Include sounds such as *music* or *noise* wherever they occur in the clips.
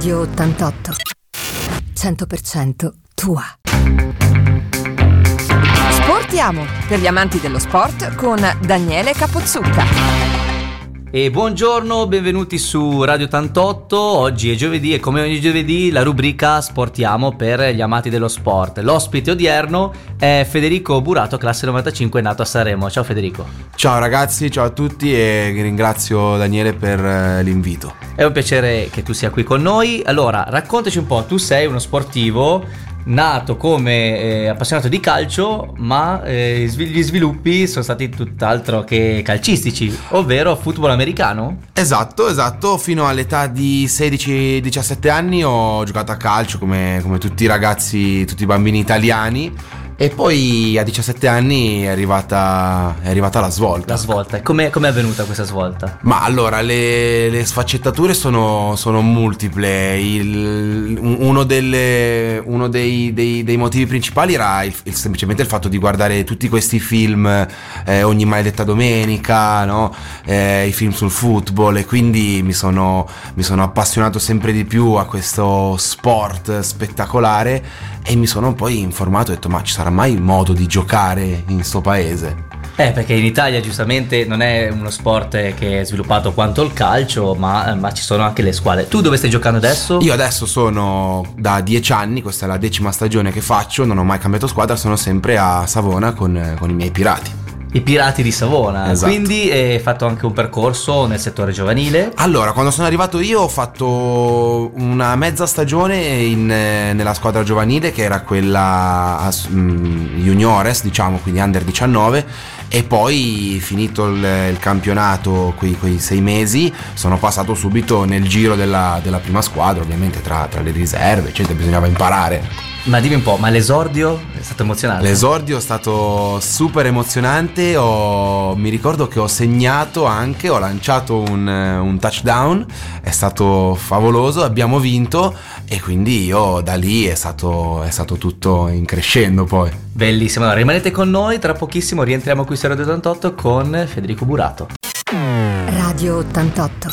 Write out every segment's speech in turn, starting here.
Radio 88. 100% tua. Sportiamo per gli amanti dello sport con Daniele Capozzucca. E buongiorno, benvenuti su Radio 88. Oggi è giovedì e come ogni giovedì la rubrica Sportiamo per gli amati dello sport. L'ospite odierno è Federico Burato, classe 95, nato a Sanremo. Ciao Federico. Ciao ragazzi, ciao a tutti e ringrazio Daniele per eh, l'invito. È un piacere che tu sia qui con noi. Allora, raccontaci un po', tu sei uno sportivo nato come eh, appassionato di calcio, ma eh, gli sviluppi sono stati tutt'altro che calcistici, ovvero football americano? Esatto, esatto, fino all'età di 16-17 anni ho giocato a calcio come, come tutti i ragazzi, tutti i bambini italiani e poi a 17 anni è arrivata, è arrivata la svolta. La svolta, come è avvenuta questa svolta? Ma allora, le, le sfaccettature sono, sono multiple. Il, uno, delle, uno dei, dei, dei, motivi principali era il, il, semplicemente il fatto di guardare tutti questi film eh, ogni maledetta domenica, no? eh, i film sul football e quindi mi sono, mi sono appassionato sempre di più a questo sport spettacolare e mi sono poi informato e ho detto ma ci sarà mai modo di giocare in sto paese? Eh, perché in Italia giustamente non è uno sport che è sviluppato quanto il calcio, ma, ma, ci sono anche le squadre. Tu dove stai giocando adesso? Io adesso sono da dieci anni, questa è la decima stagione che faccio, non ho mai cambiato squadra, sono sempre a Savona con, con i miei pirati i Pirati di Savona. Esatto. Quindi hai fatto anche un percorso nel settore giovanile. Allora, quando sono arrivato io ho fatto una mezza stagione in, nella squadra giovanile che era quella um, juniores, diciamo, quindi under 19 e poi finito il, il campionato, quei, quei, sei mesi, sono passato subito nel giro della, della prima squadra, ovviamente tra, tra le riserve, eccetera, bisognava imparare. Ma dimmi un po', ma l'esordio è stato emozionante? L'esordio è stato super emozionante, ho, mi ricordo che ho segnato anche, ho lanciato un, un, touchdown, è stato favoloso, abbiamo vinto e quindi io da lì è stato, è stato tutto in crescendo poi. Bellissimo, allora rimanete con noi, tra pochissimo rientriamo qui su Radio 88 con Federico Burato. Radio 88,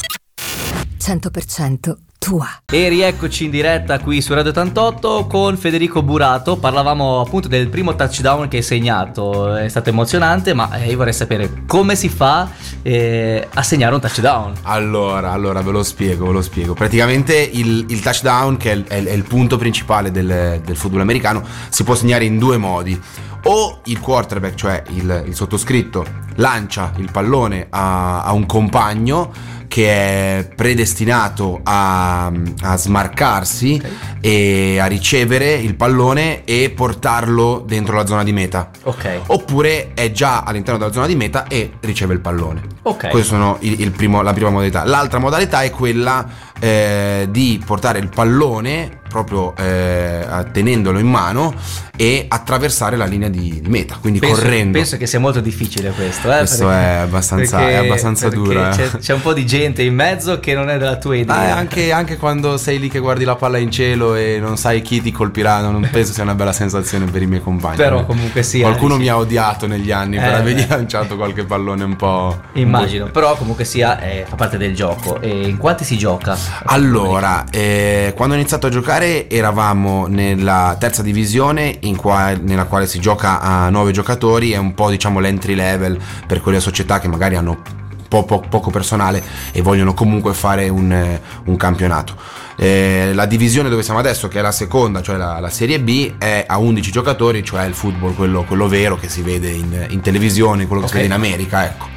100% tua. E rieccoci in diretta qui su Radio 88 con Federico Burato. Parlavamo appunto del primo touchdown che hai segnato. È stato emozionante, ma eh, io vorrei sapere come si fa eh, a segnare un touchdown. Allora, allora ve lo spiego, ve lo spiego. Praticamente il, il touchdown, che è il, è, è il, punto principale del, del football americano, si può segnare in due modi o il quarterback, cioè il, il, sottoscritto, lancia il pallone a, a un compagno che è predestinato a, a smarcarsi okay. e a ricevere il pallone e portarlo dentro la zona di meta. Ok. Oppure è già all'interno della zona di meta e riceve il pallone. Ok. Questa sono il, il primo, la prima modalità. L'altra modalità è quella eh, di portare il pallone proprio eh, tenendolo in mano e attraversare la linea di, meta, quindi penso, correndo. Penso che sia molto difficile questo. Eh, questo perché, è abbastanza, perché, è abbastanza duro. C'è, c'è, un po' di gente in mezzo che non è della tua idea. Eh, anche, anche, quando sei lì che guardi la palla in cielo e non sai chi ti colpirà, non *laughs* penso sia una bella sensazione per i miei compagni. Però comunque sì. Qualcuno dici... mi ha odiato negli anni per eh, avergli *laughs* lanciato qualche pallone un po'... Un po'... però comunque sia eh, fa parte del gioco. E in quanti si gioca? Allora, eh, quando ho iniziato a giocare eravamo nella terza divisione qua, nella quale si gioca a nove giocatori, è un po' diciamo l'entry level per quelle società che magari hanno po- po- poco personale e vogliono comunque fare un, un campionato. Eh, la divisione dove siamo adesso, che è la seconda, cioè la, la, Serie B, è a 11 giocatori, cioè il football, quello, quello vero che si vede in, in televisione, quello che okay. si vede in America, ecco.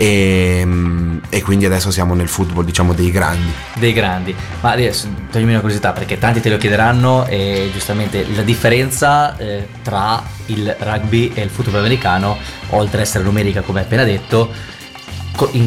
E, ehm, e, quindi adesso siamo nel football diciamo dei grandi. Dei grandi. Ma adesso toglimi una curiosità perché tanti te lo chiederanno e giustamente la differenza eh, tra il rugby e il football americano oltre ad essere numerica come appena detto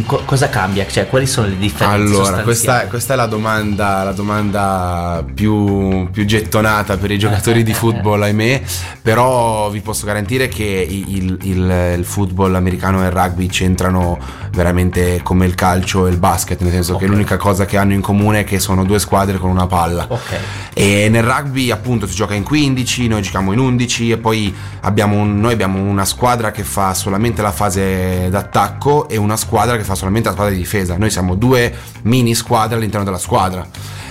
co- cosa cambia? Cioè, quali sono le differenze? Allora, questa, questa, è la domanda, la domanda più, più, gettonata per i giocatori di football, *laughs* ahimè. Però vi posso garantire che il, il, il, football americano e il rugby c'entrano veramente come il calcio e il basket, nel senso okay. che l'unica cosa che hanno in comune è che sono due squadre con una palla. Okay. E nel rugby, appunto, si gioca in 15, noi giochiamo in 11 e poi abbiamo un, noi abbiamo una squadra che fa solamente la fase d'attacco e una squadra squadra che fa solamente la squadra di difesa. Noi siamo due mini squadre all'interno della squadra.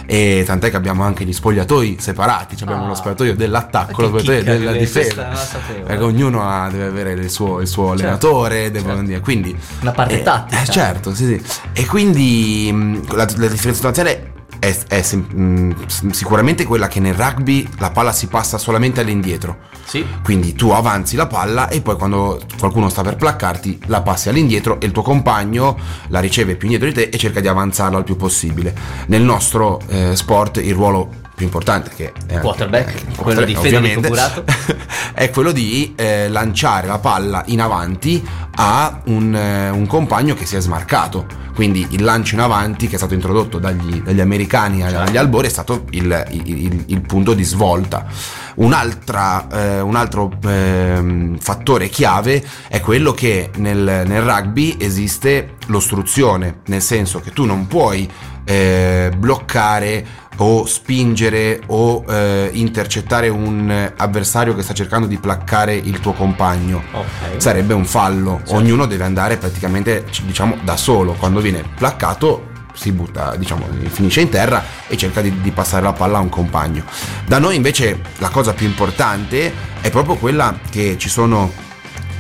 e tant'è che abbiamo anche gli spogliatoi separati, cioè abbiamo Ah. lo spogliatoio dell'attacco, lo spogliatoio della difesa. la sapevo. Perché ognuno ha- deve avere il suo, il suo Certo, allenatore, certo. quindi Una parte eh, tattica. eh, certo, sì, sì. E quindi mh, la, la differenza sostanziale è, è mh, s- sicuramente quella che nel rugby la palla si passa solamente all'indietro. Sì. Quindi tu avanzi la palla e poi quando qualcuno sta per placcarti la passi all'indietro e il tuo compagno la riceve più indietro di te e cerca di avanzarla il più possibile. Nel nostro eh, sport il ruolo più importante che è Quarterback, eh, il quello di Federico Burato. *laughs* è quello di eh, lanciare la palla in avanti a un, eh, un compagno che si è smarcato. Quindi il lancio in avanti che è stato introdotto dagli, dagli americani agli- agli albori è stato il, il- il- il punto di svolta. Un'altra, eh, un altro ehm, fattore chiave è quello che nel, nel rugby esiste l'ostruzione, nel senso che tu non puoi eh, bloccare o spingere o eh, intercettare un avversario che sta cercando di placcare il tuo compagno. Ok. Sarebbe un fallo. Certo. Ognuno deve andare praticamente, diciamo, da solo. Quando viene placcato si butta, diciamo, finisce in terra e cerca di, di passare la palla a un compagno. Da noi invece la cosa più importante è proprio quella che ci sono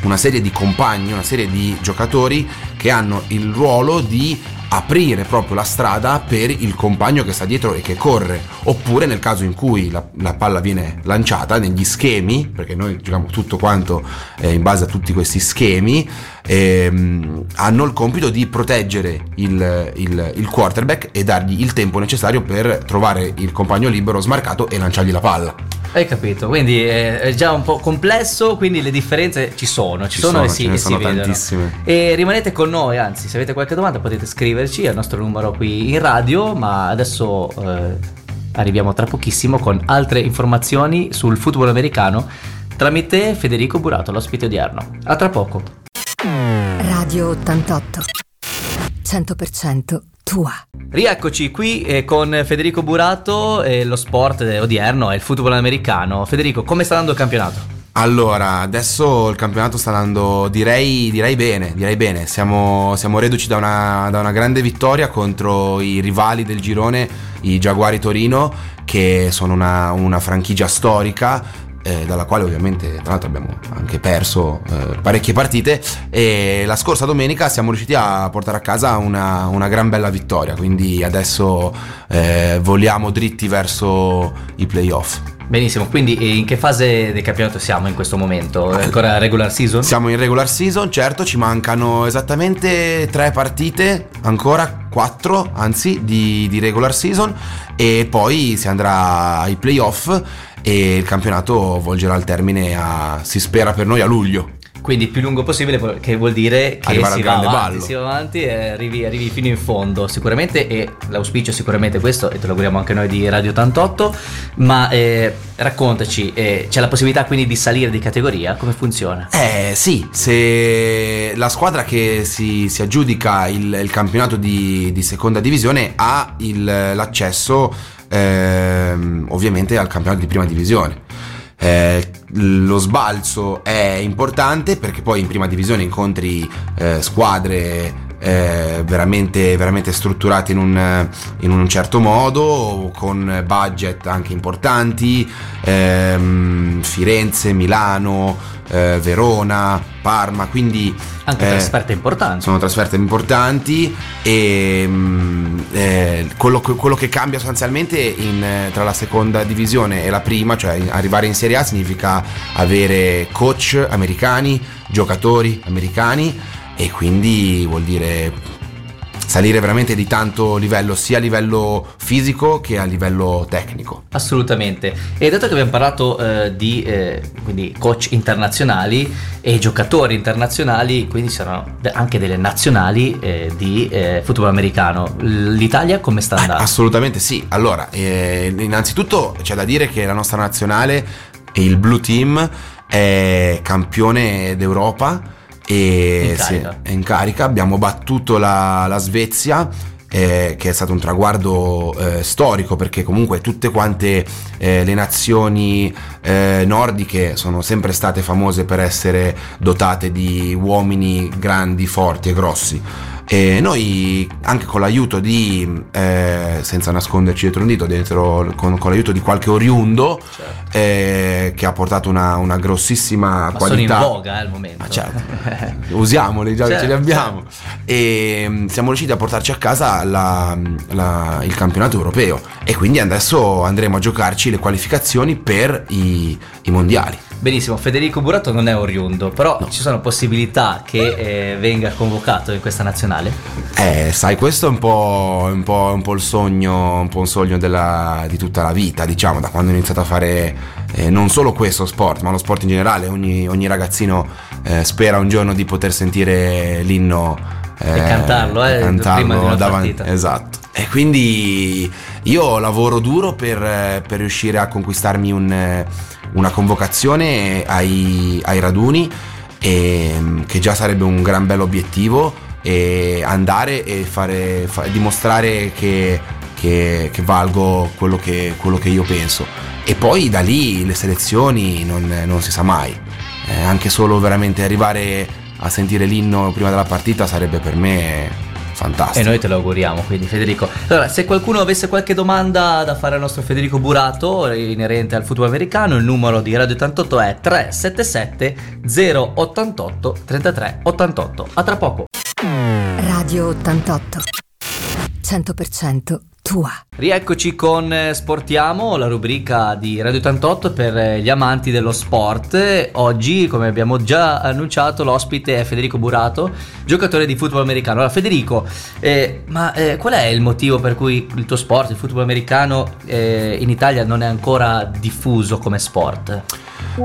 una serie di compagni, una serie di giocatori che hanno il ruolo di aprire proprio la strada per il compagno che sta dietro e che corre oppure nel caso in cui la, la palla viene lanciata negli schemi perché noi giochiamo tutto quanto eh, in base a tutti questi schemi ehm, hanno il compito di proteggere il, il- il quarterback e dargli il tempo necessario per trovare il compagno libero smarcato e lanciargli la palla Hai capito, quindi è è già un po' complesso, quindi le differenze ci sono, ci, Ci sono, sono, e si, ce ne e si sono vedono. tantissime. E rimanete con noi, anzi, se avete qualche domanda potete scriverci al nostro numero qui in radio, ma adesso eh, arriviamo tra pochissimo con altre informazioni sul football americano tramite Federico Burato, l'ospite odierno. A tra poco. Radio 88. 100% tua. Rieccoci qui eh, con Federico Burato e lo sport odierno è il football americano. Federico, come sta andando il campionato? Allora, adesso il campionato sta andando, direi, direi bene, direi bene. Siamo, siamo reduci da una, da una grande vittoria contro i rivali del girone, i Giaguari Torino, che sono una, una franchigia storica. eh, dalla quale ovviamente tra l'altro abbiamo anche perso eh, parecchie partite e la scorsa domenica siamo riusciti a portare a casa una, una gran bella vittoria quindi adesso eh, voliamo dritti verso i playoff Benissimo, quindi eh, in che fase del campionato siamo in questo momento? È ancora regular season? Siamo in regular season, certo, ci mancano esattamente tre partite, ancora quattro, anzi, di, di regular season e poi si andrà ai playoff e il campionato volgerà al termine a, si spera per noi, a luglio. Quindi più lungo possibile, che vuol dire che Arrivare si va, avanti, ballo. si va avanti e arrivi, arrivi fino in fondo sicuramente e l'auspicio è sicuramente questo e te lo auguriamo anche noi di Radio 88 ma eh, raccontaci, eh, c'è la possibilità quindi di salire di categoria? Come funziona? Eh sì, se la squadra che si, si aggiudica il, il campionato di, di seconda divisione ha il- l'accesso ehm, ovviamente al campionato di prima divisione. Eh, lo sbalzo è importante perché poi in prima divisione incontri eh, squadre eh, veramente, veramente strutturate in un, in un certo modo, con budget anche importanti, ehm, Firenze, Milano, eh, Verona, Parma, quindi Anche eh, trasferte importanti. sono trasferte importanti e mm, eh, quello, che- quello che cambia sostanzialmente in, tra la seconda divisione e la prima, cioè arrivare in Serie A significa avere coach americani, giocatori americani e quindi vuol dire salire veramente di tanto livello, sia a livello fisico che a livello tecnico. Assolutamente. E dato che abbiamo parlato eh, di eh, coach internazionali e giocatori internazionali, quindi saranno anche delle nazionali eh, di eh, football americano. L'Italia come sta Ah, andando? assolutamente sì. Allora, eh, innanzitutto c'è da dire che la nostra nazionale, il Blue Team, è campione d'Europa e In sì, carica. è in carica. Abbiamo battuto la, la Svezia. eh, che è stato un traguardo eh, storico perché comunque tutte quante eh, le nazioni eh, nordiche sono sempre state famose per essere dotate di uomini grandi, forti e grossi. E noi, anche con l'aiuto di, eh, senza nasconderci dietro un dito, dentro, con, con l'aiuto di qualche oriundo, Certo. eh, che ha portato una, una grossissima Ma qualità. sono in voga eh, al momento. Ma certo, *laughs* usiamoli già che ce li Certo, abbiamo. E mm, siamo riusciti a portarci a casa la- la- il campionato europeo. E quindi adesso andremo a giocarci le qualificazioni per i, i mondiali. Benissimo, Federico Burato non è oriundo, però ci sono possibilità che eh, venga convocato in questa nazionale? Eh, sai, questo è un po', un po'- un po' il sogno, un po' un sogno della- di tutta la vita, diciamo, da quando ho iniziato a fare eh, non solo questo sport, ma lo sport in generale. Ogni, ogni ragazzino eh, spera un giorno di poter sentire l'inno E cantarlo, eh, prima di una davanti- partita. Esatto. E quindi io lavoro duro per, eh, per riuscire a conquistarmi un, eh, una convocazione ai, ai raduni, e, mm, che già sarebbe un gran bel obiettivo, e andare e fare, fa- dimostrare che, che- che valgo quello che, quello che io penso. E poi da lì le selezioni non, non si sa mai. Eh, anche solo veramente arrivare a sentire l'inno prima della partita sarebbe per me fantastico. E noi te lo auguriamo, quindi Federico. Allora, se qualcuno avesse qualche domanda da fare al nostro Federico Burato inerente al football americano, il numero di Radio 88 è 377 088 33 88. A tra poco. Radio 88. 100% tua. Rieccoci con eh, Sportiamo, la rubrica di Radio 88 per eh, gli amanti dello sport. Oggi, come abbiamo già annunciato, l'ospite è Federico Burato, giocatore di football americano. Allora, Federico, eh, ma eh, qual è il motivo per cui il tuo sport, il football americano, eh, in Italia non è ancora diffuso come sport?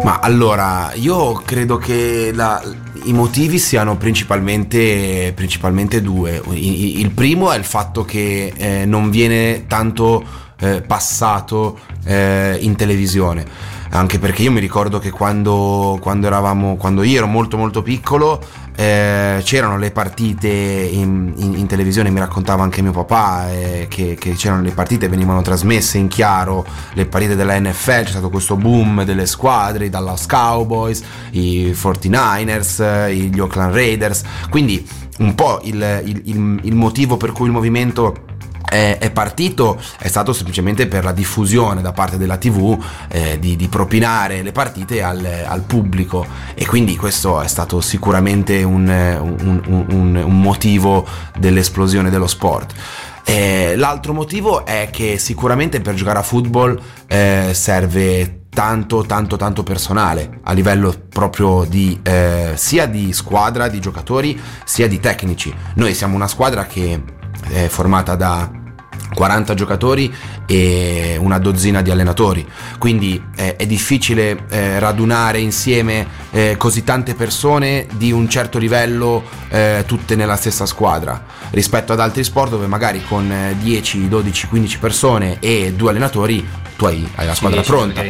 Ma allora, io credo che la- i motivi siano principalmente, principalmente due. I- il primo è il fatto che eh, non viene tanto eh, passato eh, in televisione. Anche perché io mi ricordo che quando, quando eravamo, quando io ero molto molto piccolo, eh, c'erano le partite in, in- in televisione, mi raccontava anche mio papà eh, che, che c'erano le partite, venivano trasmesse in chiaro, le partite della NFL, c'è stato questo boom delle squadre, i Dallas Cowboys, i 49ers, eh, gli Oakland Raiders, quindi un po' il, il- il- il motivo per cui il movimento è, è partito è stato semplicemente per la diffusione da parte della TV eh, di, di propinare le partite al, al pubblico e quindi questo è stato sicuramente un, un- un- un- motivo dell'esplosione dello sport. Eh, l'altro motivo è che sicuramente per giocare a football eh, serve tanto tanto tanto personale a livello proprio di eh, sia di squadra di giocatori sia di tecnici noi siamo una squadra che è formata da 40 giocatori e una dozzina di allenatori, quindi eh, è difficile eh, radunare insieme eh, così tante persone di un certo livello eh, tutte nella stessa squadra, rispetto ad altri sport dove magari con eh, 10, 12, 15 persone e due allenatori tu hai, hai la squadra pronta.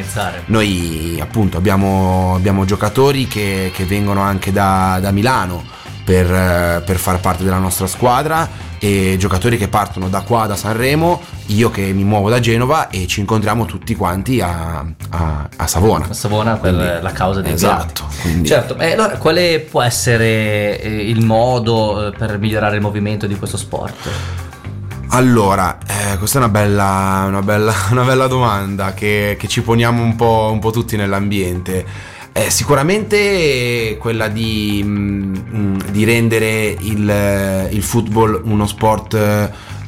Noi appunto abbiamo, abbiamo giocatori che, che vengono anche da, da Milano per, eh, per far parte della nostra squadra e giocatori che partono da qua, da Sanremo, io che mi muovo da Genova e ci incontriamo tutti quanti a, a- a Savona. A Savona per Quindi- la causa dei Esatto. quindi- Certo, e allora quale può essere eh, il modo eh, per migliorare il movimento di questo sport? Allora, eh, questa è una bella, una bella, *laughs* una bella domanda che, che ci poniamo un po', un po' tutti nell'ambiente. Eh, sicuramente quella di, mm, mm, di rendere il, il football uno sport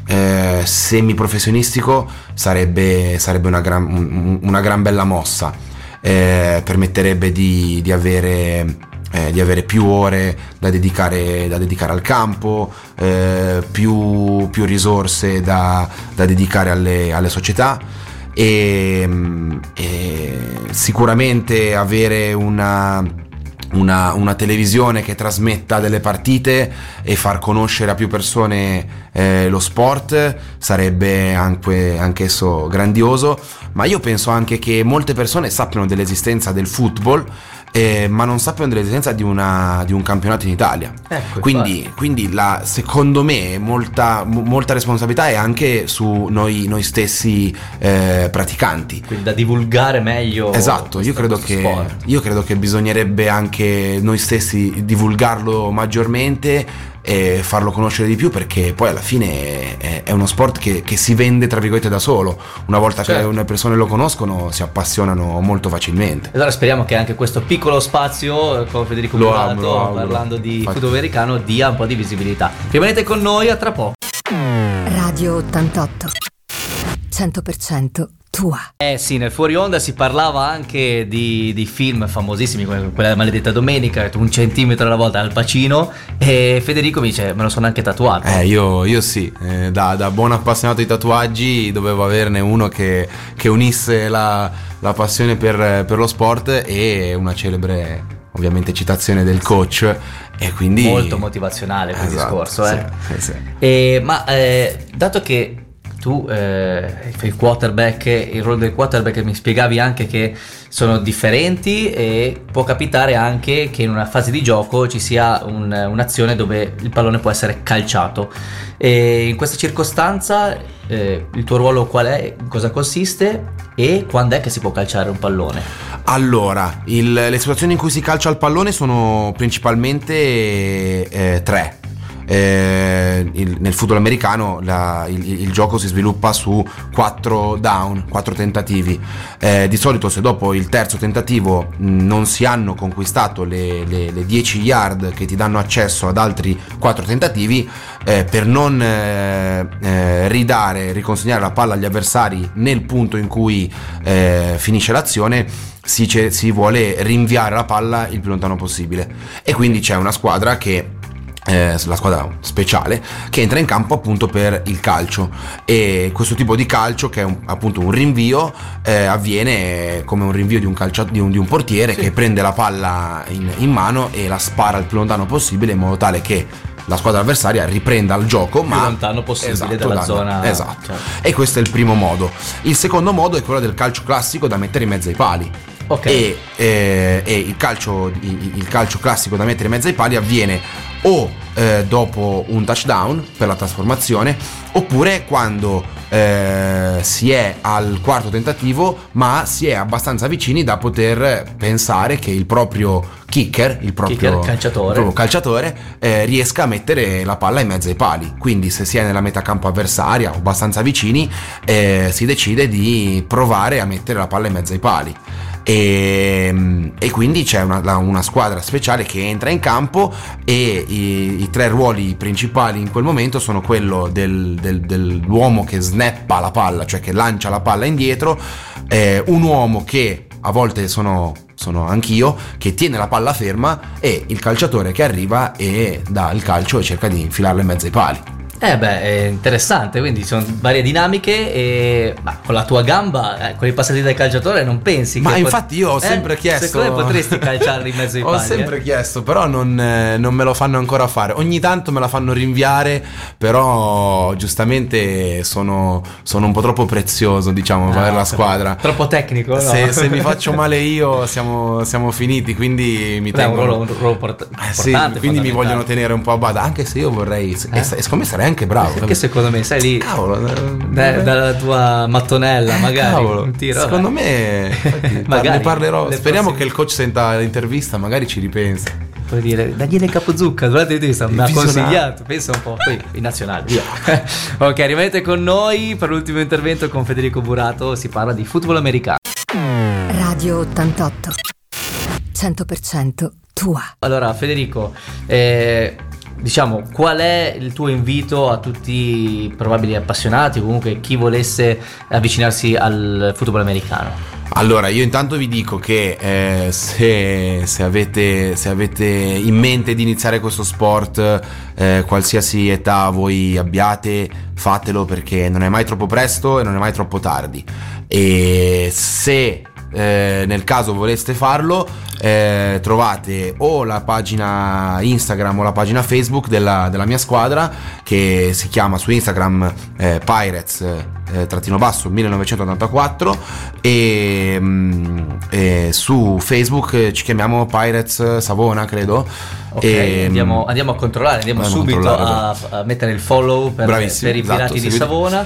eh, semiprofessionistico sarebbe, sarebbe una, gran, un- una gran bella mossa. Eh, permetterebbe di, di avere eh, di avere più ore da dedicare, da dedicare al campo, eh, più, più risorse da, da dedicare alle, alle società e, mm, e sicuramente avere una, una, una televisione che trasmetta delle partite e far conoscere a più persone eh, lo sport sarebbe anche, anch'esso grandioso, ma io penso anche che molte persone sappiano dell'esistenza del football. Eh, ma non sappiano dell'esistenza di, una- di un campionato in Italia. Ecco, quindi, quindi la- secondo me molta, mo- molta responsabilità è anche su noi, noi stessi eh, praticanti. Quindi da divulgare meglio. Esatto, io credo, che, io credo che bisognerebbe anche noi stessi divulgarlo maggiormente e farlo conoscere di più perché poi alla fine è, è uno sport che, che, si vende tra virgolette da solo. Una volta certo. che le persone lo conoscono si appassionano molto facilmente. Allora speriamo che anche questo piccolo spazio con Federico Murato parlando di Infatti. football americano dia un po' di visibilità. Rimanete con noi a tra poco. Radio 88 100% tua. Eh sì, nel fuori onda si parlava anche di, di film famosissimi come quella maledetta domenica, un centimetro alla volta al Pacino e Federico mi dice me lo sono anche tatuato. Eh io, io sì, eh, da, da, buon appassionato di tatuaggi dovevo averne uno che, che unisse la, la passione per, per lo sport e una celebre ovviamente citazione del coach e quindi molto motivazionale quel esatto, discorso eh? sì, sì, sì. E, ma eh, dato che tu eh, il quarterback, il ruolo del quarterback mi spiegavi anche che sono differenti e può capitare anche che in una fase di gioco ci sia un, un'azione dove il pallone può essere calciato. E in questa circostanza eh, il tuo ruolo qual è, in cosa consiste e quando è che si può calciare un pallone? Allora, il, le situazioni in cui si calcia il pallone sono principalmente eh, tre eh, il, nel football americano la, il, il, gioco si sviluppa su 4 down, 4 tentativi. Eh, di solito se dopo il terzo tentativo non si hanno conquistato le, le, le 10 yard che ti danno accesso ad altri 4 tentativi, eh, per non eh, eh, ridare, riconsegnare la palla agli avversari nel punto in cui eh, finisce l'azione, si, si vuole rinviare la palla il più lontano possibile. E quindi c'è una squadra che eh, la squadra speciale che entra in campo appunto per il calcio e questo tipo di calcio che è un, appunto un rinvio eh, avviene come un rinvio di un, calcio, di un, di un portiere sì. che prende la palla in, in, mano e la spara il più lontano possibile in modo tale che la squadra avversaria riprenda il gioco più ma lontano possibile esatto, dalla danno, zona esatto certo. e questo è il primo modo il secondo modo è quello del calcio classico da mettere in mezzo ai pali Okay. E, eh, e il, calcio, il, il, calcio, classico da mettere in mezzo ai pali avviene o eh, dopo un touchdown per la trasformazione oppure quando eh, si è al quarto tentativo ma si è abbastanza vicini da poter pensare che il proprio kicker, il proprio kicker, calciatore, il proprio calciatore eh, riesca a mettere la palla in mezzo ai pali. Quindi se si è nella metà campo avversaria o abbastanza vicini eh, si decide di provare a mettere la palla in mezzo ai pali e, e quindi c'è una, una, squadra speciale che entra in campo e i, i, tre ruoli principali in quel momento sono quello del, del, dell'uomo che snappa la palla, cioè che lancia la palla indietro, eh, un uomo che a volte sono sono anch'io, che tiene la palla ferma e il calciatore che arriva e dà il calcio e cerca di infilarlo in mezzo ai pali. Eh beh, è interessante, quindi sono varie dinamiche e ma con la tua gamba, eh, con i passati del calciatore non pensi ma che... Ma infatti io ho eh, sempre chiesto... Secondo me potresti calciarli in mezzo ai *laughs* pali. Ho sempre eh? chiesto, però non, eh, non, me lo fanno ancora fare. Ogni tanto me la fanno rinviare, però giustamente sono, sono un po' troppo prezioso, diciamo, ah, per la squadra. Troppo tecnico, no? Se, se mi faccio *laughs* male io siamo, siamo finiti, quindi mi tengo... Un ruolo, un ruolo port- eh, sì, quindi mi vogliono tenere un po' a bada, anche se io vorrei... Eh? E, secondo me sarei anche bravo. Perché secondo me sei lì Cavolo, da, dalla tua mattonella, magari Cavolo, un tiro. Secondo me infatti, *laughs* magari ne parlerò. Speriamo che il coach senta l'intervista, magari ci ripensa. Puoi dire Daniele Capozucca durante l'intervista mi ha consigliato pensa un po' poi in nazionale via *laughs* ok rimanete con noi per l'ultimo intervento con Federico Burato si parla di football americano Radio 88 100% tua allora Federico eh, diciamo, qual è il tuo invito a tutti i probabili appassionati comunque chi volesse avvicinarsi al football americano? Allora, io intanto vi dico che eh, se, se, avete, se, avete, in mente di iniziare questo sport, eh, qualsiasi età voi abbiate, fatelo perché non è mai troppo presto e non è mai troppo tardi. E se eh, nel caso voleste farlo eh, trovate o la pagina Instagram o la pagina Facebook della, della mia squadra che si chiama su Instagram eh, Pirates eh, trattino basso 1984 e, mm, e, su Facebook ci chiamiamo Pirates Savona credo. Ok, e, andiamo, andiamo, a controllare, andiamo, andiamo subito a, a, mettere il follow per, per i esatto, pirati di Savona.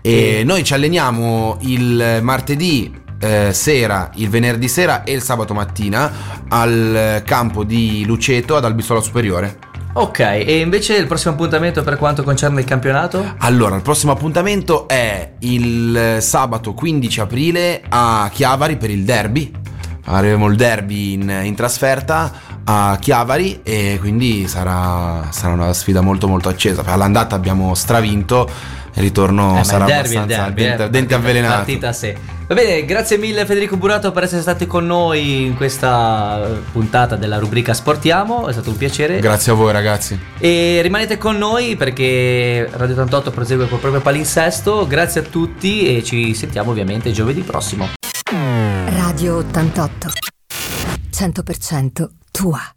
E, e noi ci alleniamo il martedì eh, sera, il venerdì sera e il sabato mattina al campo di Luceto ad Albisola Superiore. Ok, e invece il prossimo appuntamento per quanto concerne il campionato? Allora, il prossimo appuntamento è il sabato 15 aprile a Chiavari per il derby. Avremo il derby in, in trasferta a Chiavari e quindi sarà, sarà una sfida molto molto accesa. All'andata abbiamo stravinto, il ritorno Eh, sarà il derby, il abbastanza derby, dente, eh, dente avvelenato. Partita a sé. Va bene, grazie mille Federico Burato per essere stati con noi in questa puntata della rubrica Sportiamo, è stato un piacere. Grazie a voi ragazzi. e rimanete con noi perché Radio 88 prosegue col proprio palinsesto. Grazie a tutti e ci sentiamo ovviamente giovedì prossimo. Radio 88. 100% tua.